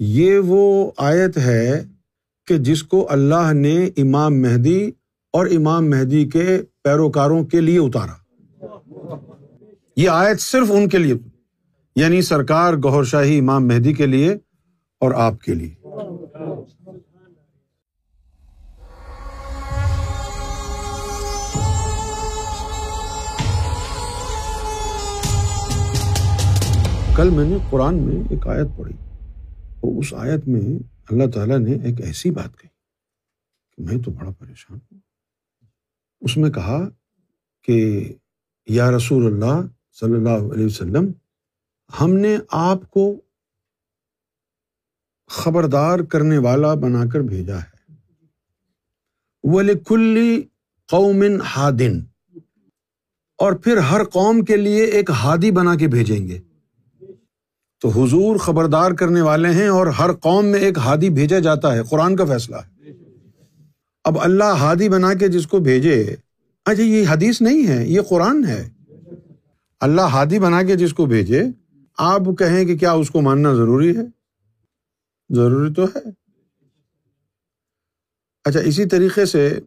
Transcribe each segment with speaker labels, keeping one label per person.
Speaker 1: یہ وہ آیت ہے کہ جس کو اللہ نے امام مہدی اور امام مہدی کے پیروکاروں کے لیے اتارا۔ یہ آیت صرف ان کے لیے یعنی سرکار گہر شاہی امام مہدی کے لیے اور آپ کے لیے۔ کل میں نے قرآن میں ایک آیت پڑھی۔ اور اس آیت میں اللہ تعالیٰ نے ایک ایسی بات کہی کہ میں تو بڑا پریشان ہوں۔ اس میں کہا کہ یا رسول اللہ صلی اللہ علیہ وسلم، ہم نے آپ کو خبردار کرنے والا بنا کر بھیجا ہے۔ وہ کلی قومن ہادن اور پھر ہر قوم کے لیے ایک ہادی بنا کے بھیجیں گے۔ تو حضور خبردار کرنے والے ہیں اور ہر قوم میں ایک ہادی بھیجا جاتا ہے۔ قرآن کا فیصلہ ہے۔ اب اللہ ہادی بنا کے جس کو بھیجے اچھا یہ حدیث نہیں ہے، یہ قرآن ہے۔ اللہ ہادی بنا کے جس کو بھیجے، آپ کہیں کہ کیا اس کو ماننا ضروری ہے؟ ضروری تو ہے۔ اچھا اسی طریقے سے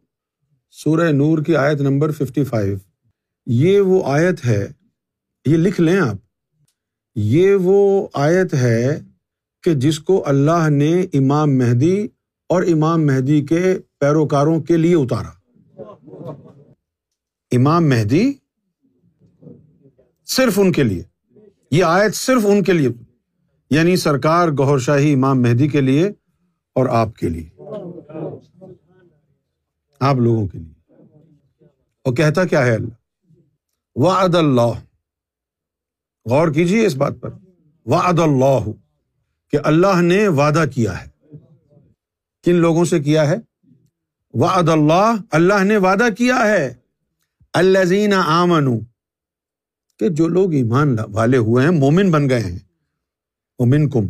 Speaker 1: سورہ نور کی آیت نمبر ففٹی فائیو یہ وہ آیت ہے، یہ لکھ لیں آپ۔ یہ وہ آیت ہے کہ جس کو اللہ نے امام مہدی اور امام مہدی کے پیروکاروں کے لیے اتارا۔ امام مہدی صرف ان کے لیے۔ یہ آیت صرف ان کے لیے۔ یعنی سرکار گہر شاہی، امام مہدی کے لیے اور آپ کے لیے۔ آپ لوگوں کے لیے۔ اور کہتا کیا ہے اللہ؟ وعد اللہ۔ غور کیجیے اس بات پر۔ وعد اللہ کہ اللہ نے وعدہ کیا ہے۔ کن لوگوں سے کیا ہے؟ وعد اللہ اللہ نے وعدہ کیا ہے۔ الزین آمن کہ جو لوگ ایمان والے ہوئے ہیں، مومن بن گئے ہیں۔ مومن کم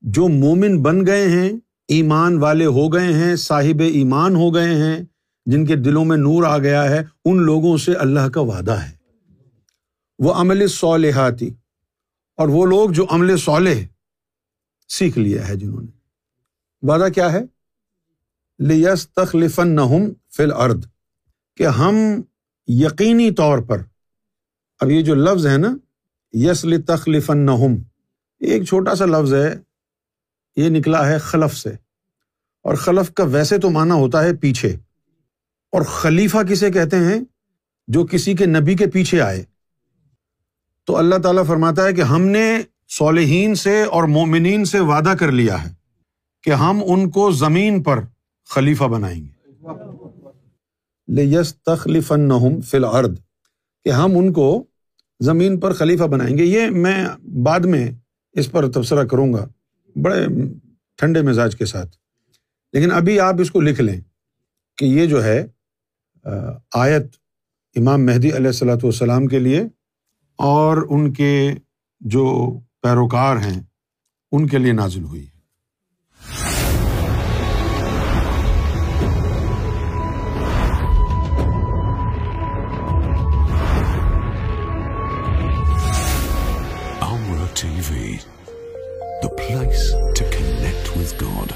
Speaker 1: جو مومن بن گئے ہیں، ایمان والے ہو گئے ہیں، صاحب ایمان ہو گئے ہیں، جن کے دلوں میں نور آ گیا ہے، ان لوگوں سے اللہ کا وعدہ ہے۔ وہ عمل صالحاتی۔ اور وہ لوگ جو عمل صالح سیکھ لیا ہے جنہوں نے۔ وعدہ کیا ہے؟ لیس تخلفن فل ارد کہ ہم یقینی طور پر، اب یہ جو لفظ ہے نا یس تخلفن ایک چھوٹا سا لفظ ہے، یہ نکلا ہے خلف سے۔ اور خلف کا ویسے تو مانا ہوتا ہے پیچھے۔ اور خلیفہ کسے کہتے ہیں؟ جو کسی کے نبی کے پیچھے آئے۔ تو اللہ تعالیٰ فرماتا ہے کہ ہم نے صالحین سے اور مومنین سے وعدہ کر لیا ہے کہ ہم ان کو زمین پر خلیفہ بنائیں گے۔ یس تخلیف فل ارد کہ ہم ان کو زمین پر خلیفہ بنائیں گے۔ یہ میں بعد میں اس پر تبصرہ کروں گا، بڑے ٹھنڈے مزاج کے ساتھ۔ لیکن ابھی آپ اس کو لکھ لیں کہ یہ جو ہے، آیت امام مہدی علیہ السلاۃ والسلام کے لیے اور ان کے جو پیروکار ہیں، ان کے لیے نازل ہوئی ہے۔
Speaker 2: TV the place to connect with God